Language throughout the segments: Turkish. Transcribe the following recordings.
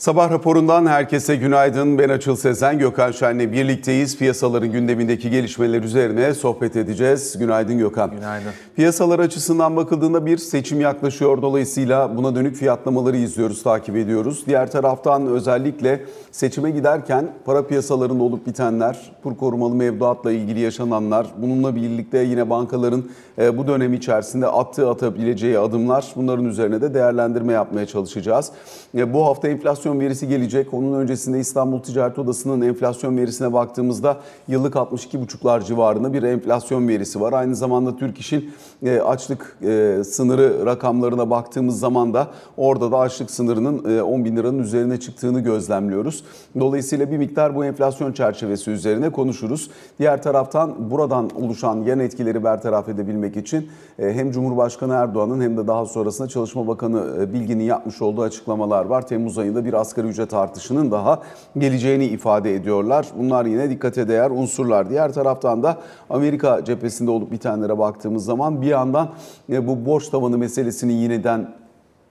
Sabah raporundan herkese günaydın. Ben Açıl Sezen, Gökhan Şen'le birlikteyiz. Piyasaların gündemindeki gelişmeler üzerine sohbet edeceğiz. Günaydın Gökhan. Günaydın. Piyasalar açısından bakıldığında bir seçim yaklaşıyor. Dolayısıyla buna dönük fiyatlamaları izliyoruz, takip ediyoruz. Diğer taraftan özellikle seçime giderken para piyasalarında olup bitenler, kur korumalı mevduatla ilgili yaşananlar, bununla birlikte yine bankaların e, bu dönem içerisinde attığı atabileceği adımlar bunların üzerine de değerlendirme yapmaya çalışacağız. E, bu hafta enflasyon verisi gelecek. Onun öncesinde İstanbul Ticaret Odası'nın enflasyon verisine baktığımızda yıllık 62,5'lar civarında bir enflasyon verisi var. Aynı zamanda Türk İş'in e, açlık sınırı rakamlarına baktığımız zaman da orada da açlık sınırının 10 bin liranın üzerine çıktığını gözlemliyoruz. Dolayısıyla bir miktar bu enflasyon çerçevesi üzerine konuşuruz. Diğer taraftan buradan oluşan yan etkileri bertaraf edebilmek için e, hem Cumhurbaşkanı Erdoğan'ın hem de daha sonrasında Çalışma Bakanı e, Bilgin'in yapmış olduğu açıklamalar var. Temmuz ayında bir asgari ücret artışının daha geleceğini ifade ediyorlar. Bunlar yine dikkate değer unsurlar. Diğer taraftan da Amerika cephesinde olup bitenlere baktığımız zaman bir yandan e, bu borç tavanı meselesini yeniden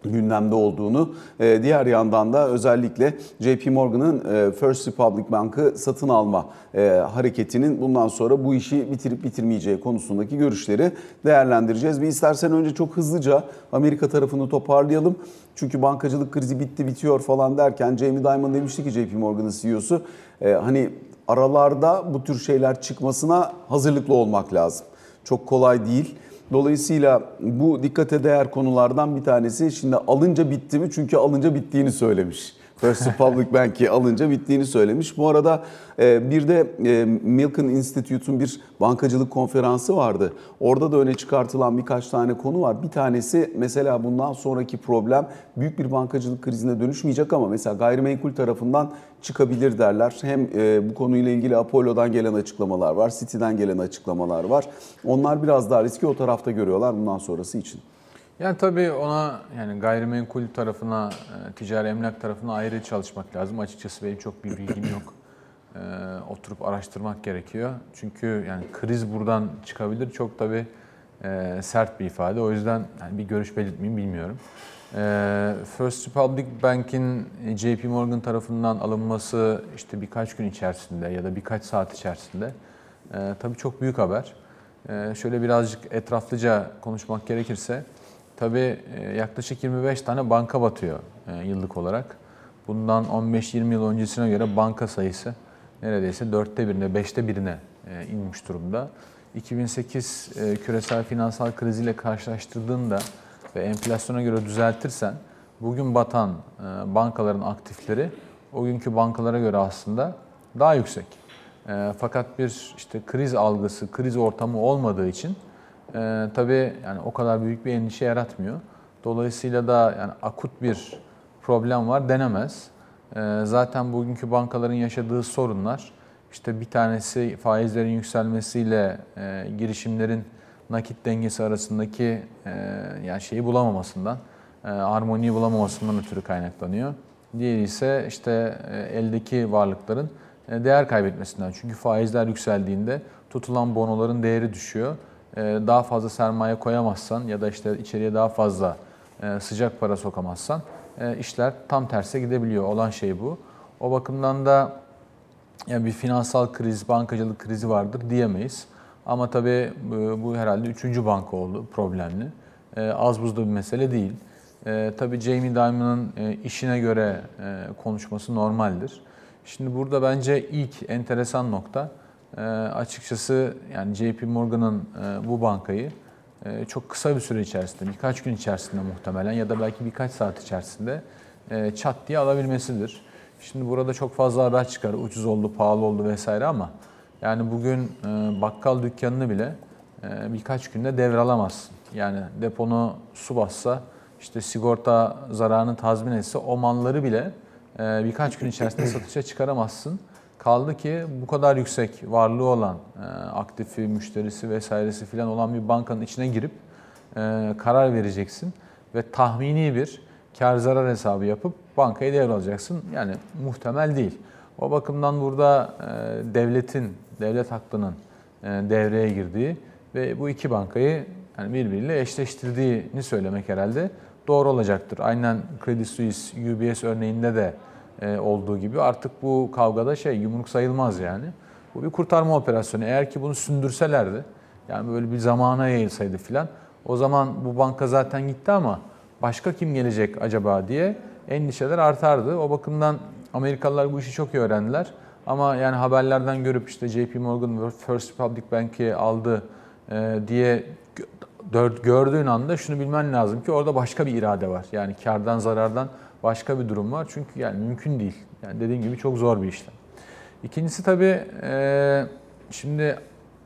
gündemde olduğunu, e, diğer yandan da özellikle JP Morgan'ın e, First Republic Bank'ı satın alma e, hareketinin bundan sonra bu işi bitirip bitirmeyeceği konusundaki görüşleri değerlendireceğiz. Bir istersen önce çok hızlıca Amerika tarafını toparlayalım. Çünkü bankacılık krizi bitti bitiyor falan derken Jamie Dimon demişti ki JP Morgan'ın CEO'su hani aralarda bu tür şeyler çıkmasına hazırlıklı olmak lazım. Çok kolay değil. Dolayısıyla bu dikkate değer konulardan bir tanesi. Şimdi alınca bitti mi? Çünkü alınca bittiğini söylemiş. First Republic Bank'i alınca bittiğini söylemiş. Bu arada e, bir de e, Milken Institute'un bir bankacılık konferansı vardı. Orada da öne çıkartılan birkaç tane konu var. Bir tanesi mesela bundan sonraki problem büyük bir bankacılık krizine dönüşmeyecek ama mesela gayrimenkul tarafından çıkabilir derler. Hem e, bu konuyla ilgili Apollo'dan gelen açıklamalar var, City'den gelen açıklamalar var. Onlar biraz daha riski o tarafta görüyorlar bundan sonrası için. Yani tabii ona yani gayrimenkul tarafına, e, ticari emlak tarafına ayrı çalışmak lazım. Açıkçası benim çok bir bilgim yok. E, oturup araştırmak gerekiyor. Çünkü yani kriz buradan çıkabilir. Çok tabii e, sert bir ifade. O yüzden yani bir görüş belirtmeyeyim bilmiyorum. E, First Republic Bank'in JP Morgan tarafından alınması işte birkaç gün içerisinde ya da birkaç saat içerisinde e, tabii çok büyük haber. E, şöyle birazcık etraflıca konuşmak gerekirse Tabii e, yaklaşık 25 tane banka batıyor e, yıllık olarak. Bundan 15-20 yıl öncesine göre banka sayısı neredeyse dörtte birine, beşte birine e, inmiş durumda. 2008 küresel finansal kriziyle karşılaştırdığında ve enflasyona göre düzeltirsen bugün batan bankaların aktifleri o günkü bankalara göre aslında daha yüksek. Fakat bir işte kriz algısı, kriz ortamı olmadığı için e, tabii yani o kadar büyük bir endişe yaratmıyor. Dolayısıyla da yani akut bir problem var denemez. E, zaten bugünkü bankaların yaşadığı sorunlar işte bir tanesi faizlerin yükselmesiyle e, girişimlerin nakit dengesi arasındaki e, yani şeyi bulamamasından, e, harmoniyi bulamamasından ötürü kaynaklanıyor. Diğeri ise işte e, eldeki varlıkların e, değer kaybetmesinden. Çünkü faizler yükseldiğinde tutulan bonoların değeri düşüyor daha fazla sermaye koyamazsan ya da işte içeriye daha fazla e, sıcak para sokamazsan e, işler tam terse gidebiliyor. Olan şey bu. O bakımdan da yani bir finansal kriz, bankacılık krizi vardır diyemeyiz. Ama tabii bu herhalde üçüncü banka oldu problemli. E, az buzda bir mesele değil. Tabii Jamie Dimon'ın işine göre konuşması normaldir. Şimdi burada bence ilk enteresan nokta e, açıkçası yani JP Morgan'ın e, bu bankayı e, çok kısa bir süre içerisinde, birkaç gün içerisinde muhtemelen ya da belki birkaç saat içerisinde e, çat diye alabilmesidir. Şimdi burada çok fazla haber çıkar, ucuz oldu, pahalı oldu vesaire ama yani bugün e, bakkal dükkanını bile e, birkaç günde devralamazsın. Yani deponu su bassa, işte sigorta zararını tazmin etse o malları bile e, birkaç gün içerisinde satışa çıkaramazsın. Kaldı ki bu kadar yüksek varlığı olan, e, aktifi, müşterisi vesairesi filan olan bir bankanın içine girip e, karar vereceksin ve tahmini bir kar zarar hesabı yapıp bankayı devralacaksın. Yani muhtemel değil. O bakımdan burada e, devletin, devlet hakkının devreye girdiği ve bu iki bankayı yani birbiriyle eşleştirdiğini söylemek herhalde doğru olacaktır. Aynen Credit Suisse, UBS örneğinde de olduğu gibi artık bu kavgada şey yumruk sayılmaz yani. Bu bir kurtarma operasyonu. Eğer ki bunu sündürselerdi yani böyle bir zamana yayılsaydı filan o zaman bu banka zaten gitti ama başka kim gelecek acaba diye endişeler artardı. O bakımdan Amerikalılar bu işi çok iyi öğrendiler. Ama yani haberlerden görüp işte JP Morgan First Republic Bank'i aldı e, diye gördüğün anda şunu bilmen lazım ki orada başka bir irade var. Yani kardan zarardan başka bir durum var. Çünkü yani mümkün değil. Yani dediğim gibi çok zor bir işlem. İkincisi tabii e, şimdi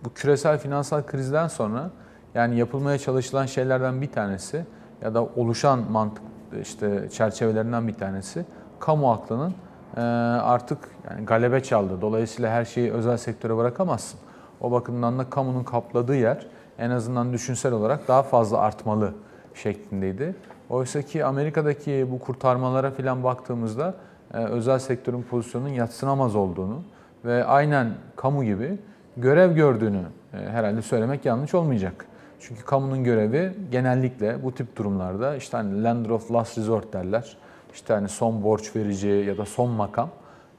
bu küresel finansal krizden sonra yani yapılmaya çalışılan şeylerden bir tanesi ya da oluşan mantık işte çerçevelerinden bir tanesi kamu aklının e, artık yani galebe çaldı. Dolayısıyla her şeyi özel sektöre bırakamazsın. O bakımdan da kamunun kapladığı yer en azından düşünsel olarak daha fazla artmalı şeklindeydi. Oysa ki Amerika'daki bu kurtarmalara falan baktığımızda e, özel sektörün pozisyonunun yatsınamaz olduğunu ve aynen kamu gibi görev gördüğünü e, herhalde söylemek yanlış olmayacak. Çünkü kamunun görevi genellikle bu tip durumlarda işte hani lender of last resort derler. İşte hani son borç verici ya da son makam.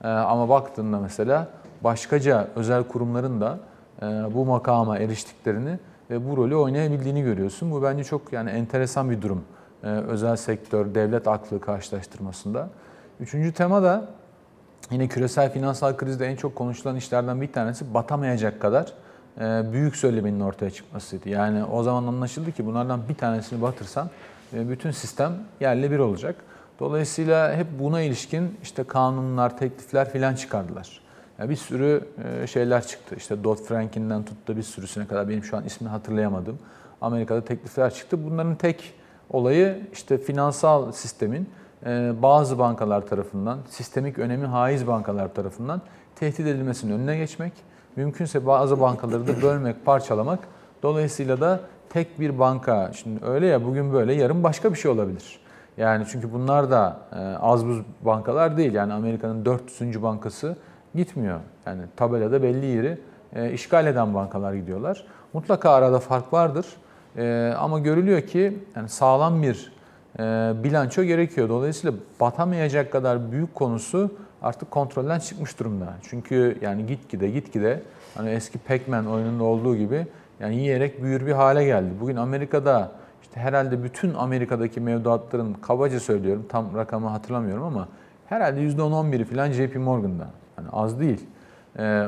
E, ama baktığında mesela başkaca özel kurumların da bu makama eriştiklerini ve bu rolü oynayabildiğini görüyorsun. Bu bence çok yani enteresan bir durum. Özel sektör, devlet aklı karşılaştırmasında. Üçüncü tema da yine küresel finansal krizde en çok konuşulan işlerden bir tanesi batamayacak kadar e, büyük söylemenin ortaya çıkmasıydı. Yani o zaman anlaşıldı ki bunlardan bir tanesini batırsan e, bütün sistem yerle bir olacak. Dolayısıyla hep buna ilişkin işte kanunlar, teklifler filan çıkardılar. Yani bir sürü e, şeyler çıktı. İşte Dodd-Frank'inden tut da bir sürüsüne kadar benim şu an ismini hatırlayamadım. Amerika'da teklifler çıktı. Bunların tek olayı işte finansal sistemin ee, bazı bankalar tarafından, sistemik önemi haiz bankalar tarafından tehdit edilmesinin önüne geçmek, mümkünse bazı bankaları da bölmek, parçalamak. Dolayısıyla da tek bir banka, şimdi öyle ya bugün böyle, yarın başka bir şey olabilir. Yani çünkü bunlar da e, az buz bankalar değil. Yani Amerika'nın 400. bankası gitmiyor. Yani tabelada belli yeri e, işgal eden bankalar gidiyorlar. Mutlaka arada fark vardır. E, ama görülüyor ki yani sağlam bir e, bilanço gerekiyor. Dolayısıyla batamayacak kadar büyük konusu artık kontrolden çıkmış durumda. Çünkü yani gitgide gitgide hani eski Pac-Man oyununda olduğu gibi yani yiyerek büyür bir hale geldi. Bugün Amerika'da işte herhalde bütün Amerika'daki mevduatların kabaca söylüyorum tam rakamı hatırlamıyorum ama herhalde %10-11'i falan JP Morgan'da. Yani az değil. Ee,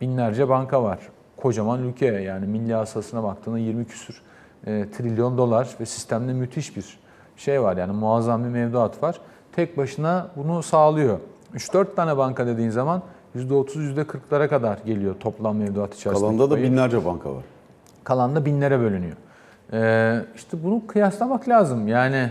binlerce banka var. Kocaman ülke yani milli hasasına baktığında 20 küsür e, trilyon dolar ve sistemde müthiş bir şey var yani muazzam bir mevduat var. Tek başına bunu sağlıyor. 3-4 tane banka dediğin zaman %30, %40'lara kadar geliyor toplam mevduat içerisinde. Kalanda da binlerce banka var. Kalanda binlere bölünüyor. Ee, işte bunu kıyaslamak lazım. Yani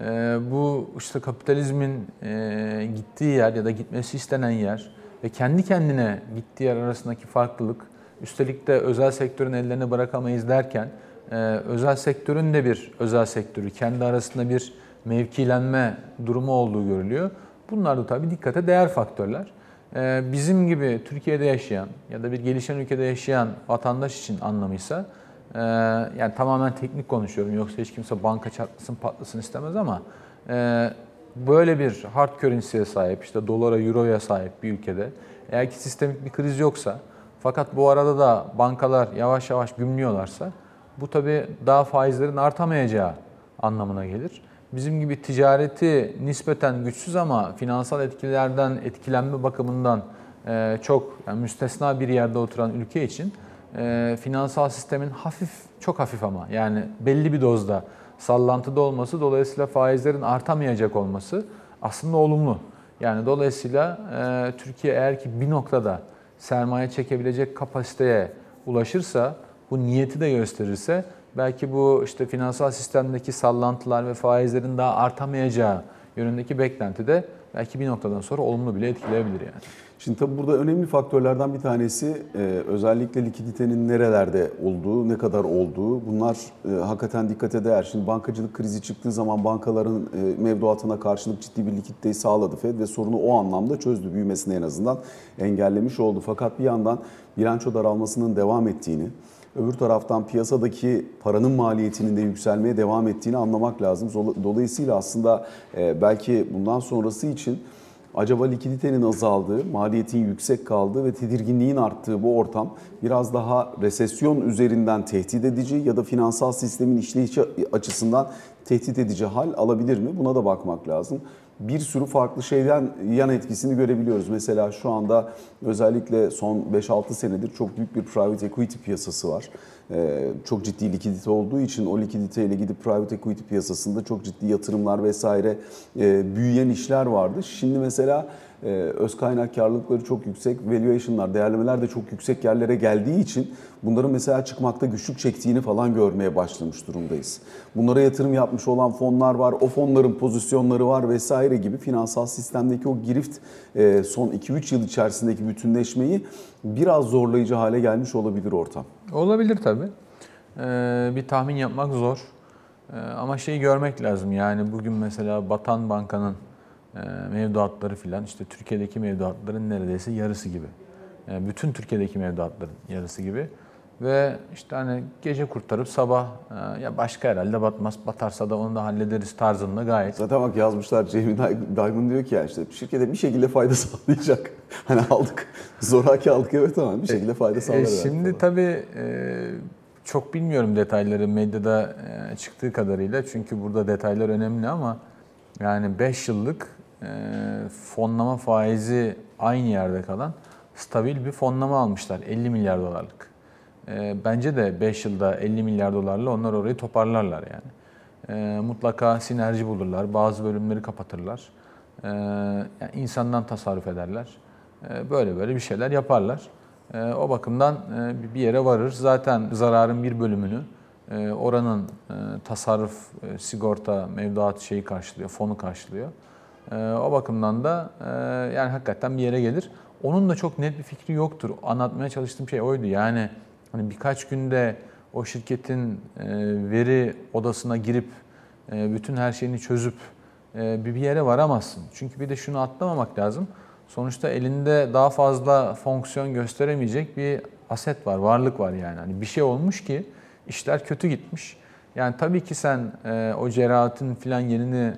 e, bu işte kapitalizmin e, gittiği yer ya da gitmesi istenen yer ve kendi kendine gittiği yer arasındaki farklılık, üstelik de özel sektörün ellerine bırakamayız derken e, özel sektörün de bir özel sektörü, kendi arasında bir mevkilenme durumu olduğu görülüyor. Bunlar da tabii dikkate değer faktörler. E, bizim gibi Türkiye'de yaşayan ya da bir gelişen ülkede yaşayan vatandaş için anlamıysa e, yani tamamen teknik konuşuyorum yoksa hiç kimse banka çatlasın patlasın istemez ama e, böyle bir hard currency'ye sahip işte dolara, euroya sahip bir ülkede eğer ki sistemik bir kriz yoksa fakat bu arada da bankalar yavaş yavaş gümlüyorlarsa bu tabii daha faizlerin artamayacağı anlamına gelir. Bizim gibi ticareti nispeten güçsüz ama finansal etkilerden etkilenme bakımından e, çok yani müstesna bir yerde oturan ülke için e, finansal sistemin hafif, çok hafif ama yani belli bir dozda sallantıda olması dolayısıyla faizlerin artamayacak olması aslında olumlu. Yani dolayısıyla e, Türkiye eğer ki bir noktada sermaye çekebilecek kapasiteye ulaşırsa bu niyeti de gösterirse belki bu işte finansal sistemdeki sallantılar ve faizlerin daha artamayacağı yönündeki beklenti de belki bir noktadan sonra olumlu bile etkileyebilir yani. Şimdi tabii burada önemli faktörlerden bir tanesi e, özellikle likiditenin nerelerde olduğu, ne kadar olduğu. Bunlar e, hakikaten dikkate değer. Şimdi bankacılık krizi çıktığı zaman bankaların e, mevduatına karşılık ciddi bir likiditeyi sağladı Fed ve sorunu o anlamda çözdü. Büyümesini en azından engellemiş oldu. Fakat bir yandan bilanço daralmasının devam ettiğini, öbür taraftan piyasadaki paranın maliyetinin de yükselmeye devam ettiğini anlamak lazım. Dolayısıyla aslında e, belki bundan sonrası için Acaba likiditenin azaldığı, maliyetin yüksek kaldığı ve tedirginliğin arttığı bu ortam biraz daha resesyon üzerinden tehdit edici ya da finansal sistemin işleyişi açısından tehdit edici hal alabilir mi? Buna da bakmak lazım bir sürü farklı şeyden yan etkisini görebiliyoruz. Mesela şu anda özellikle son 5-6 senedir çok büyük bir private equity piyasası var. Ee, çok ciddi likidite olduğu için o likiditeyle gidip private equity piyasasında çok ciddi yatırımlar vesaire e, büyüyen işler vardı. Şimdi mesela e, öz kaynak karlılıkları çok yüksek, valuation'lar, değerlemeler de çok yüksek yerlere geldiği için bunların mesela çıkmakta güçlük çektiğini falan görmeye başlamış durumdayız. Bunlara yatırım yapmış olan fonlar var, o fonların pozisyonları var vesaire gibi finansal sistemdeki o girift e, son 2-3 yıl içerisindeki bütünleşmeyi biraz zorlayıcı hale gelmiş olabilir ortam. Olabilir tabii. Ee, bir tahmin yapmak zor. Ee, ama şeyi görmek lazım yani bugün mesela Batan Banka'nın mevduatları filan işte Türkiye'deki mevduatların neredeyse yarısı gibi. Yani bütün Türkiye'deki mevduatların yarısı gibi. Ve işte hani gece kurtarıp sabah e, ya başka herhalde batmaz batarsa da onu da hallederiz tarzında gayet. Zaten bak yazmışlar Jamie Dimon diyor ki ya işte şirkete bir şekilde fayda sağlayacak. Hani aldık zoraki aldık evet ama bir şekilde fayda sağlar. E, şimdi falan. tabii e, çok bilmiyorum detayları medyada e, çıktığı kadarıyla çünkü burada detaylar önemli ama yani 5 yıllık e, fonlama faizi aynı yerde kalan stabil bir fonlama almışlar 50 milyar dolarlık. E, bence de 5 yılda 50 milyar dolarla onlar orayı toparlarlar yani. E, mutlaka sinerji bulurlar, bazı bölümleri kapatırlar. Yani insandan tasarruf ederler. Böyle böyle bir şeyler yaparlar. O bakımdan e, bir yere varır. Zaten zararın bir bölümünü e, oranın e, tasarruf, sigorta, mevduat şeyi karşılıyor, fonu karşılıyor. E, o bakımdan da e, yani hakikaten bir yere gelir. Onun da çok net bir fikri yoktur. Anlatmaya çalıştığım şey oydu. Yani Hani birkaç günde o şirketin e, veri odasına girip e, bütün her şeyini çözüp bir yere varamazsın. Çünkü bir de şunu atlamamak lazım. Sonuçta elinde daha fazla fonksiyon gösteremeyecek bir aset var, varlık var yani. Hani bir şey olmuş ki işler kötü gitmiş. Yani tabii ki sen o cerrahatın filan yerini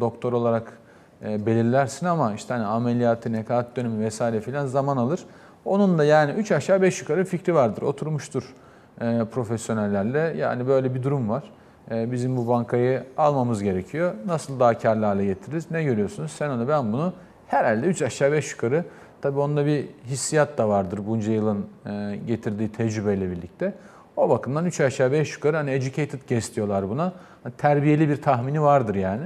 doktor olarak belirlersin ama işte hani ameliyatı, nekat dönümü vesaire filan zaman alır. Onun da yani 3 aşağı 5 yukarı fikri vardır. Oturmuştur e, profesyonellerle. Yani böyle bir durum var. E, bizim bu bankayı almamız gerekiyor. Nasıl daha karlı hale getiririz? Ne görüyorsunuz? Sen onu ben bunu herhalde 3 aşağı 5 yukarı. Tabii onda bir hissiyat da vardır bunca yılın e, getirdiği tecrübeyle birlikte. O bakımdan 3 aşağı 5 yukarı hani educated guess diyorlar buna. Terbiyeli bir tahmini vardır yani.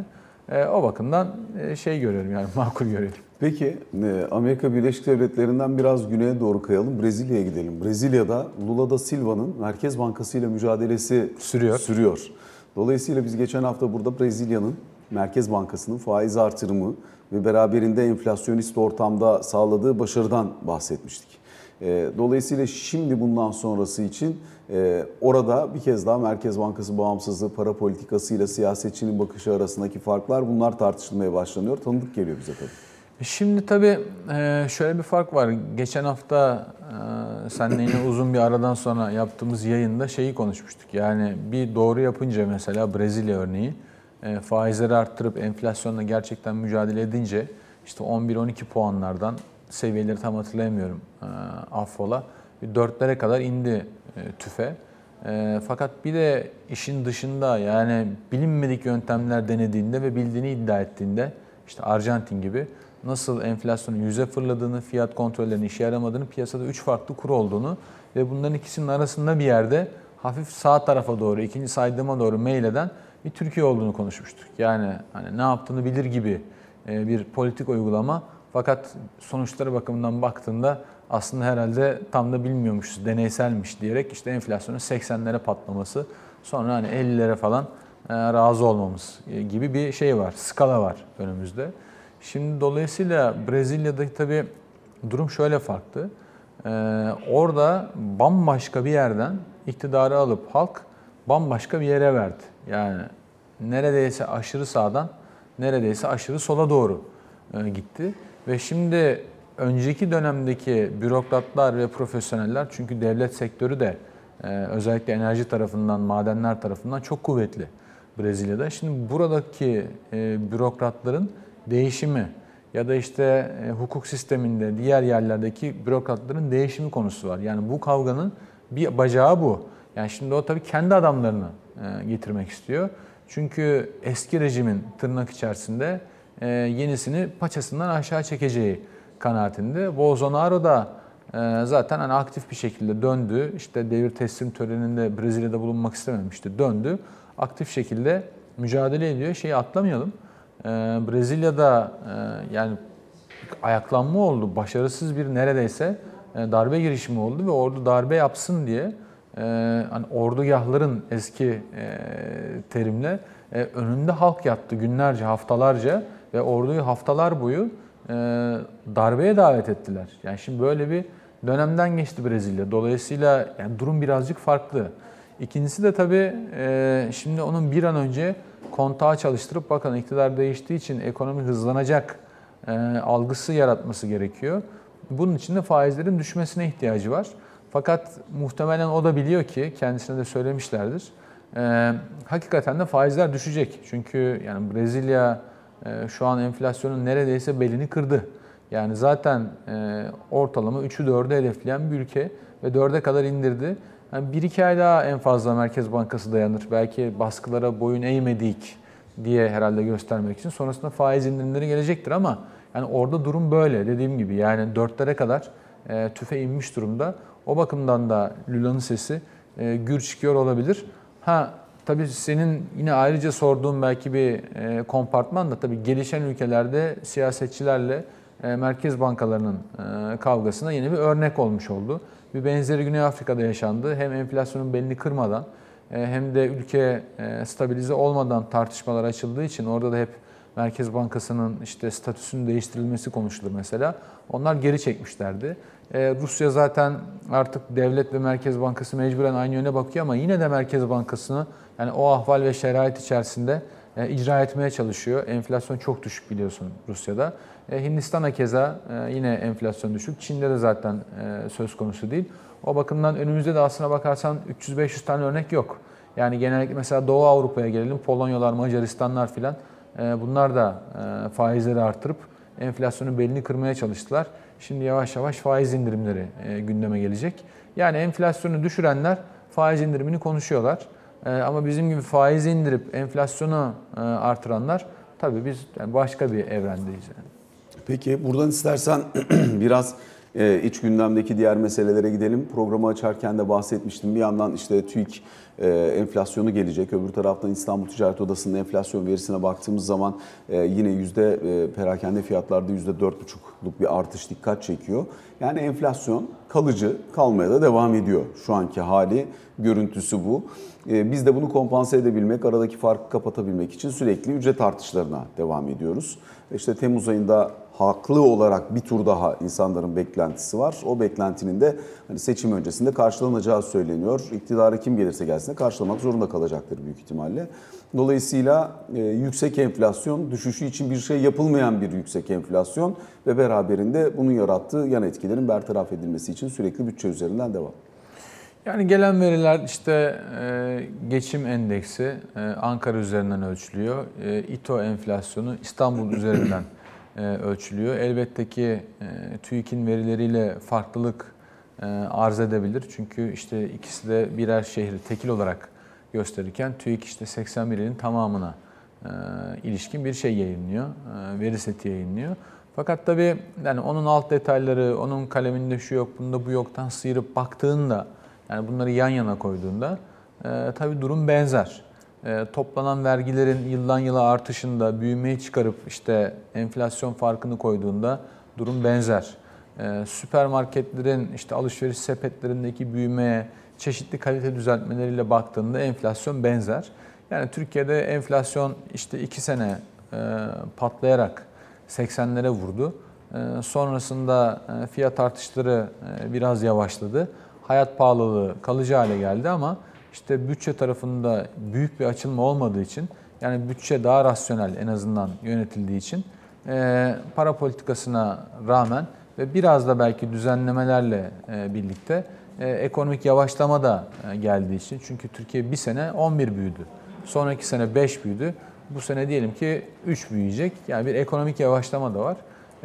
E, o bakımdan e, şey görüyorum yani makul görüyorum. Peki e, Amerika Birleşik Devletleri'nden biraz güneye doğru kayalım. Brezilya'ya gidelim. Brezilya'da Lula da Silva'nın Merkez Bankası ile mücadelesi sürüyor. sürüyor. Dolayısıyla biz geçen hafta burada Brezilya'nın Merkez Bankası'nın faiz artırımı ve beraberinde enflasyonist ortamda sağladığı başarıdan bahsetmiştik. E, dolayısıyla şimdi bundan sonrası için e, orada bir kez daha Merkez Bankası bağımsızlığı, para politikası ile siyasetçinin bakışı arasındaki farklar bunlar tartışılmaya başlanıyor. Tanıdık geliyor bize tabii. Şimdi tabii e, şöyle bir fark var. Geçen hafta e, seninle yine uzun bir aradan sonra yaptığımız yayında şeyi konuşmuştuk. Yani bir doğru yapınca mesela Brezilya örneği e, faizleri arttırıp enflasyonla gerçekten mücadele edince işte 11-12 puanlardan seviyeleri tam hatırlayamıyorum affola. Bir dörtlere kadar indi tüfe. Fakat bir de işin dışında yani bilinmedik yöntemler denediğinde ve bildiğini iddia ettiğinde işte Arjantin gibi nasıl enflasyonun yüze fırladığını, fiyat kontrollerinin işe yaramadığını, piyasada 3 farklı kur olduğunu ve bunların ikisinin arasında bir yerde hafif sağ tarafa doğru, ikinci saydığıma doğru meyleden bir Türkiye olduğunu konuşmuştuk. Yani hani ne yaptığını bilir gibi e, bir politik uygulama fakat sonuçları bakımından baktığında aslında herhalde tam da bilmiyormuşuz, deneyselmiş diyerek işte enflasyonun 80'lere patlaması, sonra hani 50'lere falan e, razı olmamız gibi bir şey var, skala var önümüzde. Şimdi dolayısıyla Brezilya'da tabii durum şöyle farklı. Ee, orada bambaşka bir yerden iktidarı alıp halk bambaşka bir yere verdi. Yani neredeyse aşırı sağdan neredeyse aşırı sola doğru e, gitti. Ve şimdi önceki dönemdeki bürokratlar ve profesyoneller çünkü devlet sektörü de e, özellikle enerji tarafından, madenler tarafından çok kuvvetli Brezilya'da. Şimdi buradaki e, bürokratların değişimi ya da işte e, hukuk sisteminde diğer yerlerdeki bürokratların değişimi konusu var. Yani bu kavganın bir bacağı bu. Yani şimdi o tabii kendi adamlarını getirmek istiyor. Çünkü eski rejimin tırnak içerisinde e, yenisini paçasından aşağı çekeceği kanaatinde. Bolsonaro da e, zaten hani aktif bir şekilde döndü. İşte devir teslim töreninde Brezilya'da bulunmak istememişti. Döndü. Aktif şekilde mücadele ediyor. Şeyi atlamayalım. E, Brezilya'da yani ayaklanma oldu. Başarısız bir neredeyse darbe girişimi oldu ve ordu darbe yapsın diye hani ordugahların eski terimle önünde halk yattı günlerce, haftalarca ve orduyu haftalar boyu e, darbeye davet ettiler. Yani şimdi böyle bir dönemden geçti Brezilya. Dolayısıyla yani durum birazcık farklı. İkincisi de tabii e, şimdi onun bir an önce kontağı çalıştırıp bakın iktidar değiştiği için ekonomi hızlanacak e, algısı yaratması gerekiyor. Bunun için de faizlerin düşmesine ihtiyacı var. Fakat muhtemelen o da biliyor ki kendisine de söylemişlerdir. E, hakikaten de faizler düşecek. Çünkü yani Brezilya şu an enflasyonun neredeyse belini kırdı. Yani zaten e, ortalama 3'ü 4'ü hedefleyen bir ülke ve 4'e kadar indirdi. Yani bir iki ay daha en fazla Merkez Bankası dayanır. Belki baskılara boyun eğmedik diye herhalde göstermek için. Sonrasında faiz indirimleri gelecektir ama yani orada durum böyle dediğim gibi yani 4'lere kadar e, tüfe inmiş durumda. O bakımdan da Lula'nın sesi e, gür çıkıyor olabilir. Ha Tabii senin yine ayrıca sorduğun belki bir e, kompartman da tabii gelişen ülkelerde siyasetçilerle e, merkez bankalarının e, kavgasına yeni bir örnek olmuş oldu. Bir benzeri Güney Afrika'da yaşandı. Hem enflasyonun belini kırmadan hem de ülke stabilize olmadan tartışmalar açıldığı için orada da hep Merkez Bankası'nın işte statüsünün değiştirilmesi konuşulur mesela. Onlar geri çekmişlerdi. Rusya zaten artık devlet ve Merkez Bankası mecburen aynı yöne bakıyor ama yine de Merkez Bankası'nı yani o ahval ve şerait içerisinde e, icra etmeye çalışıyor. Enflasyon çok düşük biliyorsun Rusya'da. E, Hindistan'a keza e, yine enflasyon düşük. Çin'de de zaten e, söz konusu değil. O bakımdan önümüzde de aslına bakarsan 300-500 tane örnek yok. Yani genellikle mesela Doğu Avrupa'ya gelelim. Polonyalar, Macaristanlar filan e, bunlar da e, faizleri artırıp enflasyonun belini kırmaya çalıştılar. Şimdi yavaş yavaş faiz indirimleri e, gündeme gelecek. Yani enflasyonu düşürenler faiz indirimini konuşuyorlar. Ee, ama bizim gibi faiz indirip enflasyonu e, artıranlar tabii biz başka bir evrendeyiz. Yani. Peki buradan istersen biraz e, iç gündemdeki diğer meselelere gidelim. Programı açarken de bahsetmiştim. Bir yandan işte TÜİK e, enflasyonu gelecek. Öbür taraftan İstanbul Ticaret Odası'nın enflasyon verisine baktığımız zaman yine yüzde perakende fiyatlarda yüzde dört buçukluk bir artış dikkat çekiyor. Yani enflasyon kalıcı kalmaya da devam ediyor. Şu anki hali görüntüsü bu. Ee, biz de bunu kompanse edebilmek, aradaki farkı kapatabilmek için sürekli ücret artışlarına devam ediyoruz. İşte Temmuz ayında haklı olarak bir tur daha insanların beklentisi var. O beklentinin de hani seçim öncesinde karşılanacağı söyleniyor. İktidara kim gelirse gelsin de karşılamak zorunda kalacaktır büyük ihtimalle. Dolayısıyla e, yüksek enflasyon, düşüşü için bir şey yapılmayan bir yüksek enflasyon ve beraberinde bunun yarattığı yan etkilerin bertaraf edilmesi için sürekli bütçe üzerinden devam. Yani gelen veriler işte e, geçim endeksi e, Ankara üzerinden ölçülüyor. E, İTO enflasyonu İstanbul üzerinden ölçülüyor. Elbette ki TÜİK'in verileriyle farklılık arz edebilir. Çünkü işte ikisi de birer şehri tekil olarak gösterirken TÜİK işte 81 ilin tamamına ilişkin bir şey yayınlıyor. Veri seti yayınlıyor. Fakat tabii yani onun alt detayları, onun kaleminde şu yok, bunda bu yoktan sıyırıp baktığında yani bunları yan yana koyduğunda e, tabii durum benzer. E, toplanan vergilerin yıldan yıla artışında büyümeyi çıkarıp işte enflasyon farkını koyduğunda durum benzer. E, süpermarketlerin işte alışveriş sepetlerindeki büyümeye çeşitli kalite düzeltmeleriyle baktığında enflasyon benzer. Yani Türkiye'de enflasyon işte iki sene e, patlayarak 80'lere vurdu. E, sonrasında e, fiyat artışları biraz yavaşladı hayat pahalılığı kalıcı hale geldi ama işte bütçe tarafında büyük bir açılma olmadığı için yani bütçe daha rasyonel en azından yönetildiği için e, para politikasına rağmen ve biraz da belki düzenlemelerle e, birlikte e, ekonomik yavaşlama da e, geldiği için çünkü Türkiye bir sene 11 büyüdü. Sonraki sene 5 büyüdü. Bu sene diyelim ki 3 büyüyecek. Yani bir ekonomik yavaşlama da var.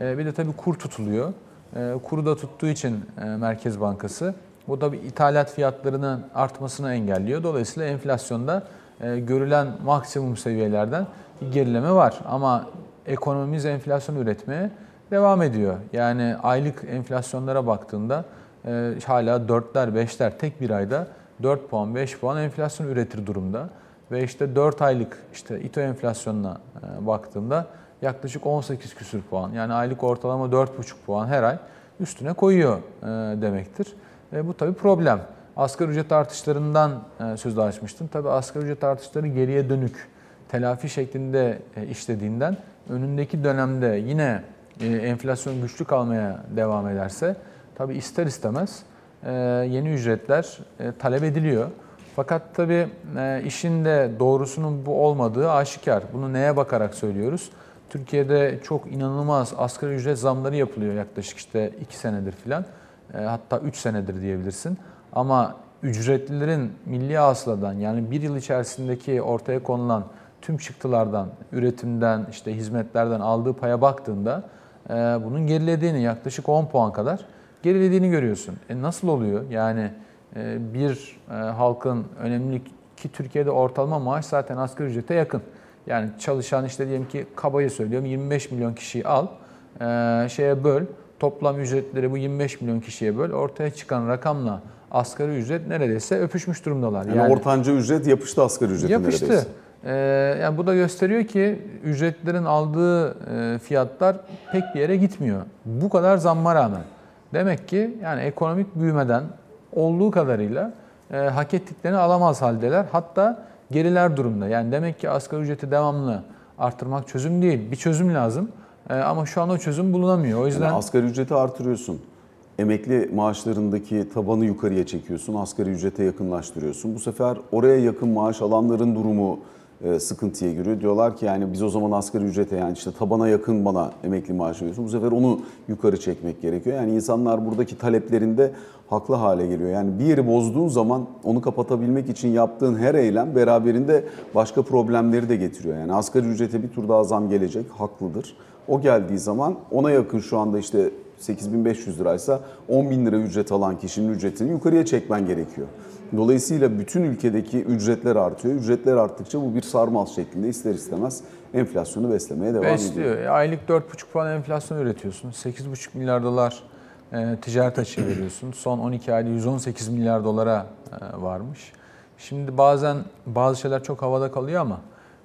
E, bir de tabii kur tutuluyor. E, kuru da tuttuğu için e, Merkez Bankası bu da bir ithalat fiyatlarının artmasını engelliyor. Dolayısıyla enflasyonda e, görülen maksimum seviyelerden bir gerileme var. Ama ekonomimiz enflasyon üretmeye devam ediyor. Yani aylık enflasyonlara baktığında e, hala 4'ler 5'ler tek bir ayda 4 puan 5 puan enflasyon üretir durumda. Ve işte 4 aylık işte İTO enflasyonuna e, baktığında yaklaşık 18 küsür puan yani aylık ortalama 4,5 puan her ay üstüne koyuyor e, demektir. E, bu tabii problem. Asgari ücret artışlarından e, söz açmıştım. Tabii asgari ücret artışları geriye dönük telafi şeklinde e, işlediğinden önündeki dönemde yine e, enflasyon güçlü kalmaya devam ederse tabii ister istemez e, yeni ücretler e, talep ediliyor. Fakat tabii e, işin de doğrusunun bu olmadığı aşikar. Bunu neye bakarak söylüyoruz? Türkiye'de çok inanılmaz asgari ücret zamları yapılıyor yaklaşık işte 2 senedir filan. E, hatta 3 senedir diyebilirsin. Ama ücretlilerin milli hasıladan yani bir yıl içerisindeki ortaya konulan tüm çıktılardan, üretimden, işte hizmetlerden aldığı paya baktığında e, bunun gerilediğini yaklaşık 10 puan kadar gerilediğini görüyorsun. E nasıl oluyor? Yani e, bir e, halkın önemli ki Türkiye'de ortalama maaş zaten asgari ücrete yakın. Yani çalışan işte diyelim ki kabayı söylüyorum 25 milyon kişiyi al, e, şeye böl, toplam ücretleri bu 25 milyon kişiye böl, ortaya çıkan rakamla asgari ücret neredeyse öpüşmüş durumdalar. Yani, yani ortanca ücret yapıştı asgari ücrete yapıştı. neredeyse. Ee, yani bu da gösteriyor ki ücretlerin aldığı e, fiyatlar pek bir yere gitmiyor. Bu kadar zamma rağmen. Demek ki yani ekonomik büyümeden olduğu kadarıyla e, hak ettiklerini alamaz haldeler. Hatta geriler durumda. Yani demek ki asgari ücreti devamlı arttırmak çözüm değil. Bir çözüm lazım. E, ama şu an o çözüm bulunamıyor. O yüzden Yani asgari ücreti artırıyorsun. Emekli maaşlarındaki tabanı yukarıya çekiyorsun. Asgari ücrete yakınlaştırıyorsun. Bu sefer oraya yakın maaş alanların durumu e, sıkıntıya giriyor. Diyorlar ki yani biz o zaman asgari ücrete yani işte tabana yakın bana emekli maaşı veriyorsun. Bu sefer onu yukarı çekmek gerekiyor. Yani insanlar buradaki taleplerinde haklı hale geliyor. Yani bir yeri bozduğun zaman onu kapatabilmek için yaptığın her eylem beraberinde başka problemleri de getiriyor. Yani asgari ücrete bir tur daha zam gelecek, haklıdır. O geldiği zaman ona yakın şu anda işte 8500 liraysa 10 bin lira ücret alan kişinin ücretini yukarıya çekmen gerekiyor. Dolayısıyla bütün ülkedeki ücretler artıyor. Ücretler arttıkça bu bir sarmal şeklinde ister istemez enflasyonu beslemeye devam besliyor. ediyor. E, aylık 4,5 puan enflasyon üretiyorsun. 8,5 milyar dolar e, ticaret açığı veriyorsun. Son 12 ayda 118 milyar dolara e, varmış. Şimdi bazen bazı şeyler çok havada kalıyor ama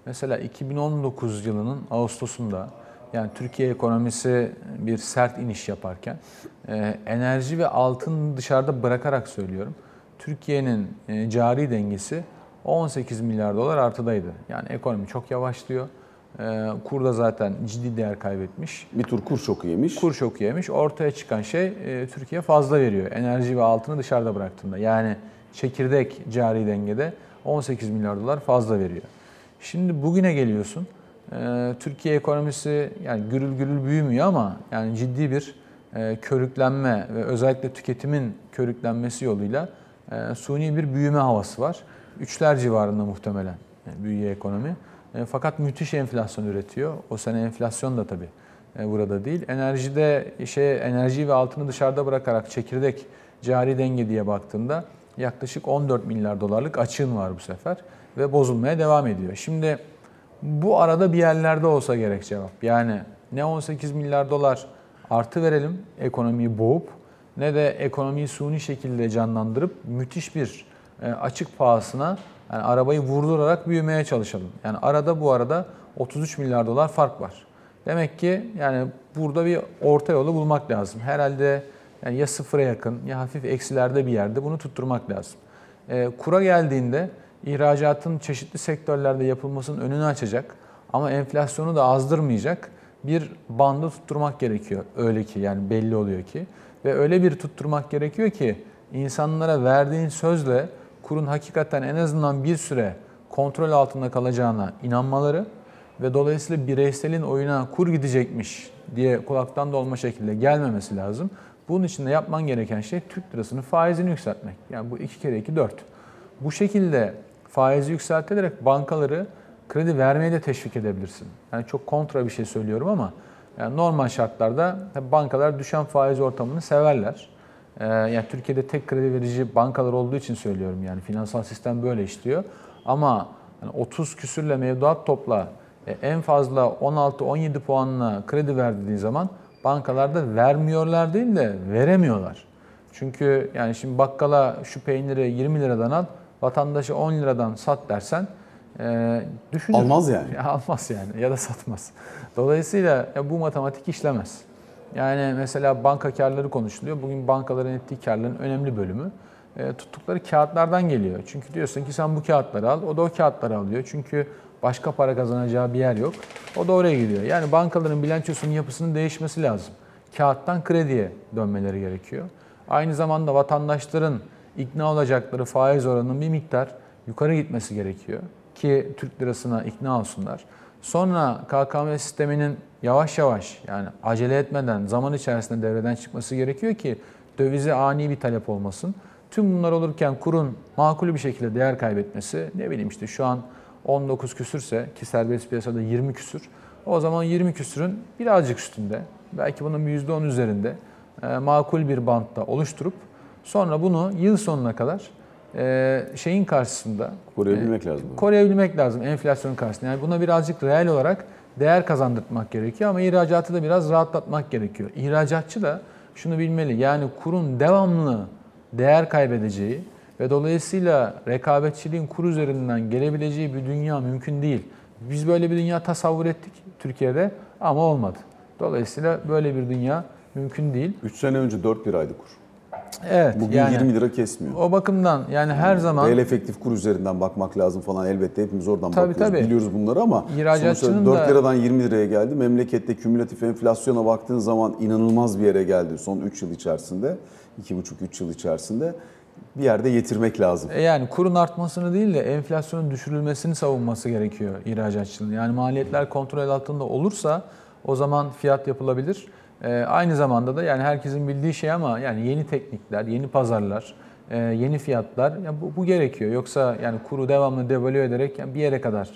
mesela 2019 yılının Ağustos'unda yani Türkiye ekonomisi bir sert iniş yaparken e, enerji ve altın dışarıda bırakarak söylüyorum. Türkiye'nin e, cari dengesi 18 milyar dolar artıdaydı. Yani ekonomi çok yavaşlıyor. E, kur da zaten ciddi değer kaybetmiş. Bir tur kur şoku yemiş. Kur şoku yemiş. Ortaya çıkan şey Türkiye fazla veriyor. Enerji ve altını dışarıda bıraktığında. Yani çekirdek cari dengede 18 milyar dolar fazla veriyor. Şimdi bugüne geliyorsun. E, Türkiye ekonomisi yani gürül gürül büyümüyor ama yani ciddi bir e, körüklenme ve özellikle tüketimin körüklenmesi yoluyla e, suni bir büyüme havası var. Üçler civarında muhtemelen yani büyüyor ekonomi. E, fakat müthiş enflasyon üretiyor. O sene enflasyon da tabii e, burada değil. Enerjide şey enerji ve altını dışarıda bırakarak çekirdek cari denge diye baktığında yaklaşık 14 milyar dolarlık açığın var bu sefer ve bozulmaya devam ediyor. Şimdi bu arada bir yerlerde olsa gerek cevap. Yani ne 18 milyar dolar artı verelim ekonomiyi boğup ne de ekonomiyi suni şekilde canlandırıp müthiş bir e, açık pahasına yani arabayı vurdurarak büyümeye çalışalım. Yani arada bu arada 33 milyar dolar fark var. Demek ki yani burada bir orta yolu bulmak lazım. Herhalde yani ya sıfıra yakın ya hafif eksilerde bir yerde bunu tutturmak lazım. E, kura geldiğinde ihracatın çeşitli sektörlerde yapılmasının önünü açacak ama enflasyonu da azdırmayacak bir bandı tutturmak gerekiyor. Öyle ki yani belli oluyor ki. Ve öyle bir tutturmak gerekiyor ki insanlara verdiğin sözle kurun hakikaten en azından bir süre kontrol altında kalacağına inanmaları ve dolayısıyla bireyselin oyuna kur gidecekmiş diye kulaktan dolma şekilde gelmemesi lazım. Bunun için de yapman gereken şey Türk lirasının faizini yükseltmek. Yani bu iki kere iki dört. Bu şekilde faizi yükselterek bankaları kredi vermeye de teşvik edebilirsin. Yani çok kontra bir şey söylüyorum ama Yani normal şartlarda bankalar düşen faiz ortamını severler. Ee, yani Türkiye'de tek kredi verici bankalar olduğu için söylüyorum yani finansal sistem böyle işliyor. Ama hani 30 küsürle mevduat topla e, en fazla 16-17 puanla kredi verdiğin zaman bankalarda vermiyorlar değil de veremiyorlar. Çünkü yani şimdi bakkala şu peyniri 20 liradan al, vatandaşa 10 liradan sat dersen e, düşünür. Almaz yani. Ya almaz yani ya da satmaz. Dolayısıyla ya bu matematik işlemez. Yani mesela banka karları konuşuluyor. Bugün bankaların ettiği karların önemli bölümü e, tuttukları kağıtlardan geliyor. Çünkü diyorsun ki sen bu kağıtları al, o da o kağıtları alıyor. Çünkü başka para kazanacağı bir yer yok. O da oraya gidiyor. Yani bankaların bilançosunun yapısının değişmesi lazım. Kağıttan krediye dönmeleri gerekiyor. Aynı zamanda vatandaşların ikna olacakları faiz oranının bir miktar yukarı gitmesi gerekiyor ki Türk lirasına ikna olsunlar. Sonra KKM sisteminin yavaş yavaş yani acele etmeden zaman içerisinde devreden çıkması gerekiyor ki dövize ani bir talep olmasın. Tüm bunlar olurken kurun makul bir şekilde değer kaybetmesi ne bileyim işte şu an 19 küsürse ki serbest piyasada 20 küsür. O zaman 20 küsürün birazcık üstünde belki bunun bir %10 üzerinde e, makul bir bantta oluşturup sonra bunu yıl sonuna kadar e, şeyin karşısında Koruyabilmek lazım. koruyabilmek lazım enflasyonun karşısında. Yani buna birazcık reel olarak değer kazandırmak gerekiyor ama ihracatı da biraz rahatlatmak gerekiyor. İhracatçı da şunu bilmeli yani kurun devamlı değer kaybedeceği ve dolayısıyla rekabetçiliğin kur üzerinden gelebileceği bir dünya mümkün değil. Biz böyle bir dünya tasavvur ettik Türkiye'de ama olmadı. Dolayısıyla böyle bir dünya mümkün değil. 3 sene önce 4 liraydı kur. Evet. Bugün yani 20 lira kesmiyor. O bakımdan yani her zaman Reel efektif kur üzerinden bakmak lazım falan elbette hepimiz oradan Tabii, bakıyoruz. tabii. Biliyoruz bunları ama sonuçta 4 da- liradan 20 liraya geldi. Memlekette kümülatif enflasyona baktığın zaman inanılmaz bir yere geldi son 3 yıl içerisinde. 2,5-3 yıl içerisinde. Bir yerde yetirmek lazım. E yani kurun artmasını değil de enflasyonun düşürülmesini savunması gerekiyor ihracatçının. Yani maliyetler kontrol altında olursa o zaman fiyat yapılabilir. E, aynı zamanda da yani herkesin bildiği şey ama yani yeni teknikler, yeni pazarlar, e, yeni fiyatlar yani bu, bu gerekiyor. Yoksa yani kuru devamlı devalüe ederek yani bir yere kadar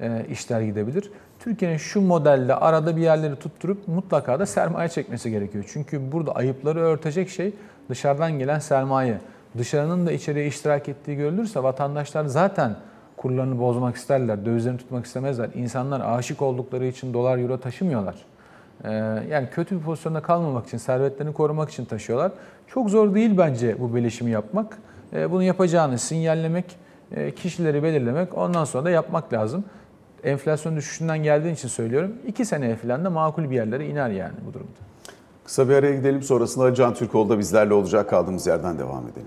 e, işler gidebilir. Türkiye'nin şu modelde arada bir yerleri tutturup mutlaka da sermaye çekmesi gerekiyor. Çünkü burada ayıpları örtecek şey dışarıdan gelen sermaye. Dışarının da içeriye iştirak ettiği görülürse vatandaşlar zaten kurlarını bozmak isterler, dövizlerini tutmak istemezler. İnsanlar aşık oldukları için dolar euro taşımıyorlar. Ee, yani kötü bir pozisyonda kalmamak için, servetlerini korumak için taşıyorlar. Çok zor değil bence bu birleşimi yapmak. Ee, bunu yapacağını sinyallemek, e, kişileri belirlemek, ondan sonra da yapmak lazım. Enflasyon düşüşünden geldiğin için söylüyorum. İki seneye falan da makul bir yerlere iner yani bu durumda. Kısa bir araya gidelim sonrasında Can Türkoğlu da bizlerle olacak. Kaldığımız yerden devam edelim.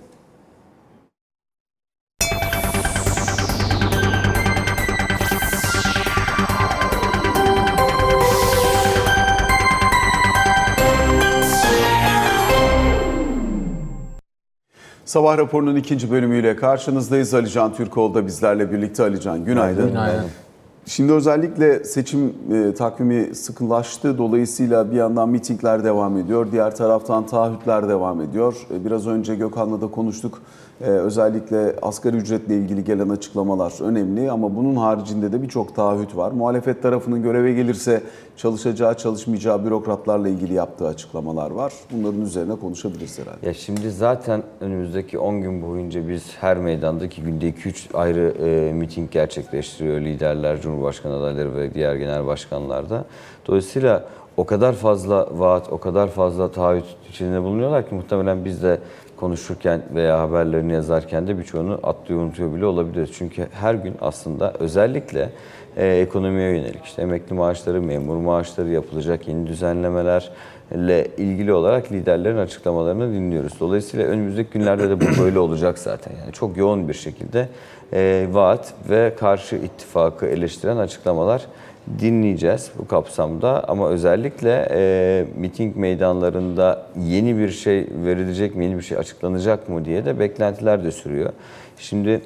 Sabah raporunun ikinci bölümüyle karşınızdayız. Ali Can Türkoğlu da bizlerle birlikte. Ali Can günaydın. Günaydın. Şimdi özellikle seçim e, takvimi sıkılaştı. Dolayısıyla bir yandan mitingler devam ediyor. Diğer taraftan taahhütler devam ediyor. E, biraz önce Gökhan'la da konuştuk. E, özellikle asgari ücretle ilgili gelen açıklamalar önemli ama bunun haricinde de birçok taahhüt var. Muhalefet tarafının göreve gelirse çalışacağı, çalışmayacağı bürokratlarla ilgili yaptığı açıklamalar var. Bunların üzerine konuşabiliriz herhalde. Ya şimdi zaten önümüzdeki 10 gün boyunca biz her meydandaki günde 2-3 ayrı e, miting gerçekleştiriyor liderler, cumhurbaşkanı adayları ve diğer genel başkanlar da. Dolayısıyla o kadar fazla vaat, o kadar fazla taahhüt içinde bulunuyorlar ki muhtemelen biz de konuşurken veya haberlerini yazarken de birçoğunu atlıyor, unutuyor bile olabilir. Çünkü her gün aslında özellikle e, ekonomiye yönelik işte emekli maaşları, memur maaşları yapılacak yeni düzenlemelerle ilgili olarak liderlerin açıklamalarını dinliyoruz. Dolayısıyla önümüzdeki günlerde de bu böyle olacak zaten. Yani çok yoğun bir şekilde e, vaat ve karşı ittifakı eleştiren açıklamalar dinleyeceğiz bu kapsamda ama özellikle e, miting meydanlarında yeni bir şey verilecek mi, yeni bir şey açıklanacak mı diye de beklentiler de sürüyor. Şimdi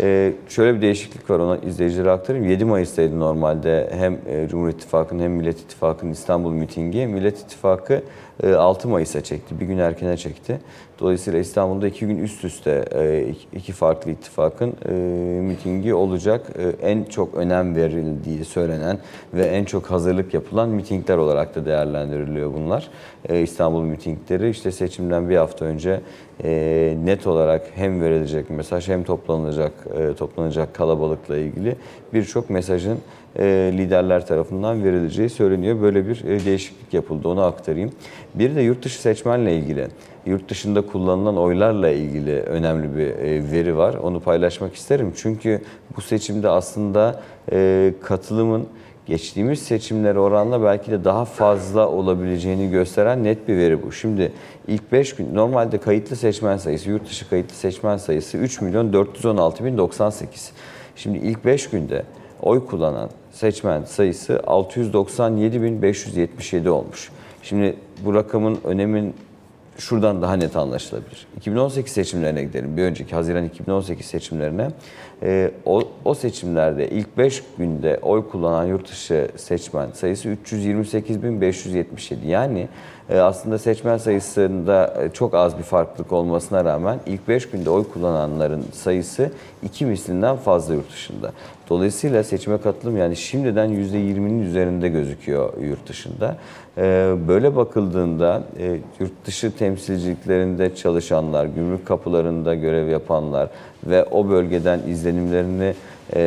e, şöyle bir değişiklik var ona izleyicilere aktarayım. 7 Mayıs'taydı normalde hem e, Cumhur İttifakı'nın hem Millet İttifakı'nın İstanbul mitingi. Millet İttifakı e, 6 Mayıs'a çekti. Bir gün erkene çekti. Dolayısıyla İstanbul'da iki gün üst üste e, iki- farklı ittifakın e, mitingi olacak. E, En çok önem verildiği söylenen ve en çok hazırlık yapılan mitingler olarak da değerlendiriliyor bunlar. E, İstanbul mitingleri işte seçimden bir hafta önce e, net olarak hem verilecek mesaj hem toplanacak e, toplanacak kalabalıkla ilgili birçok mesajın e, liderler tarafından verileceği söyleniyor. Böyle bir e, değişiklik yapıldı onu aktarayım. Bir de yurt dışı seçmenle ilgili yurt dışında kullanılan oylarla ilgili önemli bir e, veri var. Onu paylaşmak isterim. Çünkü bu seçimde aslında e, katılımın geçtiğimiz seçimlere oranla belki de daha fazla olabileceğini gösteren net bir veri bu. Şimdi ilk 5 gün normalde kayıtlı seçmen sayısı, yurt dışı kayıtlı seçmen sayısı 3 milyon 416 bin 98. Şimdi ilk 5 günde oy kullanan seçmen sayısı 697 bin 577 olmuş. Şimdi bu rakamın önemin şuradan daha net anlaşılabilir. 2018 seçimlerine gidelim. Bir önceki Haziran 2018 seçimlerine. Ee, o, o seçimlerde ilk 5 günde oy kullanan yurt dışı seçmen sayısı 328.577. Yani e, aslında seçmen sayısında e, çok az bir farklılık olmasına rağmen ilk 5 günde oy kullananların sayısı iki mislinden fazla yurt dışında. Dolayısıyla seçime katılım yani şimdiden %20'nin üzerinde gözüküyor yurt dışında. Ee, Böyle bakıldığında e, yurt dışı temsilciliklerinde çalışanlar, gümrük kapılarında görev yapanlar ve o bölgeden izlenimlerini e,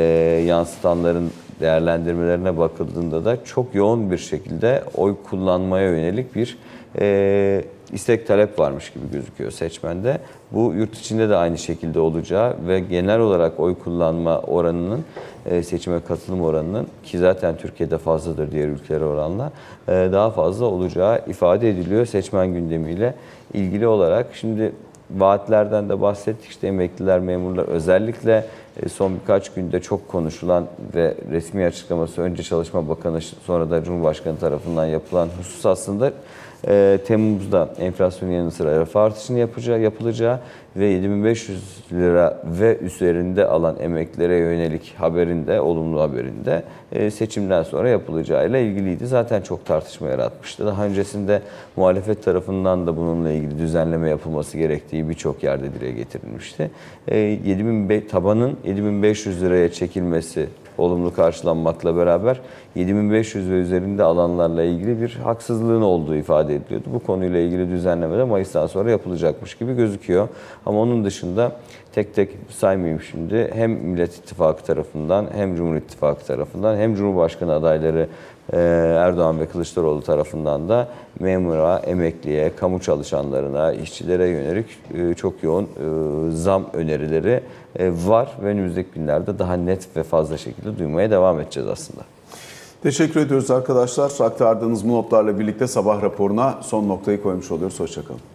yansıtanların değerlendirmelerine bakıldığında da çok yoğun bir şekilde oy kullanmaya yönelik bir e, istek talep varmış gibi gözüküyor seçmende. Bu yurt içinde de aynı şekilde olacağı ve genel olarak oy kullanma oranının e, seçime katılım oranının ki zaten Türkiye'de fazladır diğer ülkelere oranla e, daha fazla olacağı ifade ediliyor seçmen gündemiyle ilgili olarak. Şimdi vaatlerden de bahsettik. İşte emekliler, memurlar özellikle e, son birkaç günde çok konuşulan ve resmi açıklaması önce Çalışma Bakanı sonra da Cumhurbaşkanı tarafından yapılan husus aslında e, Temmuz'da enflasyonun yanı sıra refah artışını yapacağı, yapılacağı ve 7500 lira ve üzerinde alan emeklilere yönelik haberinde, olumlu haberinde e, seçimden sonra yapılacağıyla ilgiliydi. Zaten çok tartışma yaratmıştı. Daha öncesinde muhalefet tarafından da bununla ilgili düzenleme yapılması gerektiği birçok yerde dile getirilmişti. E, 7000 tabanın 7500 liraya çekilmesi olumlu karşılanmakla beraber 7500 ve üzerinde alanlarla ilgili bir haksızlığın olduğu ifade ediliyordu. Bu konuyla ilgili düzenleme de Mayıs'tan sonra yapılacakmış gibi gözüküyor. Ama onun dışında tek tek saymayayım şimdi. Hem Millet İttifakı tarafından hem Cumhur İttifakı tarafından hem Cumhurbaşkanı adayları Erdoğan ve Kılıçdaroğlu tarafından da memura, emekliye, kamu çalışanlarına, işçilere yönelik e, çok yoğun e, zam önerileri e, var ve önümüzdeki günlerde daha net ve fazla şekilde duymaya devam edeceğiz aslında. Teşekkür ediyoruz arkadaşlar. Aktardığınız bu notlarla birlikte sabah raporuna son noktayı koymuş oluyoruz. Hoşçakalın.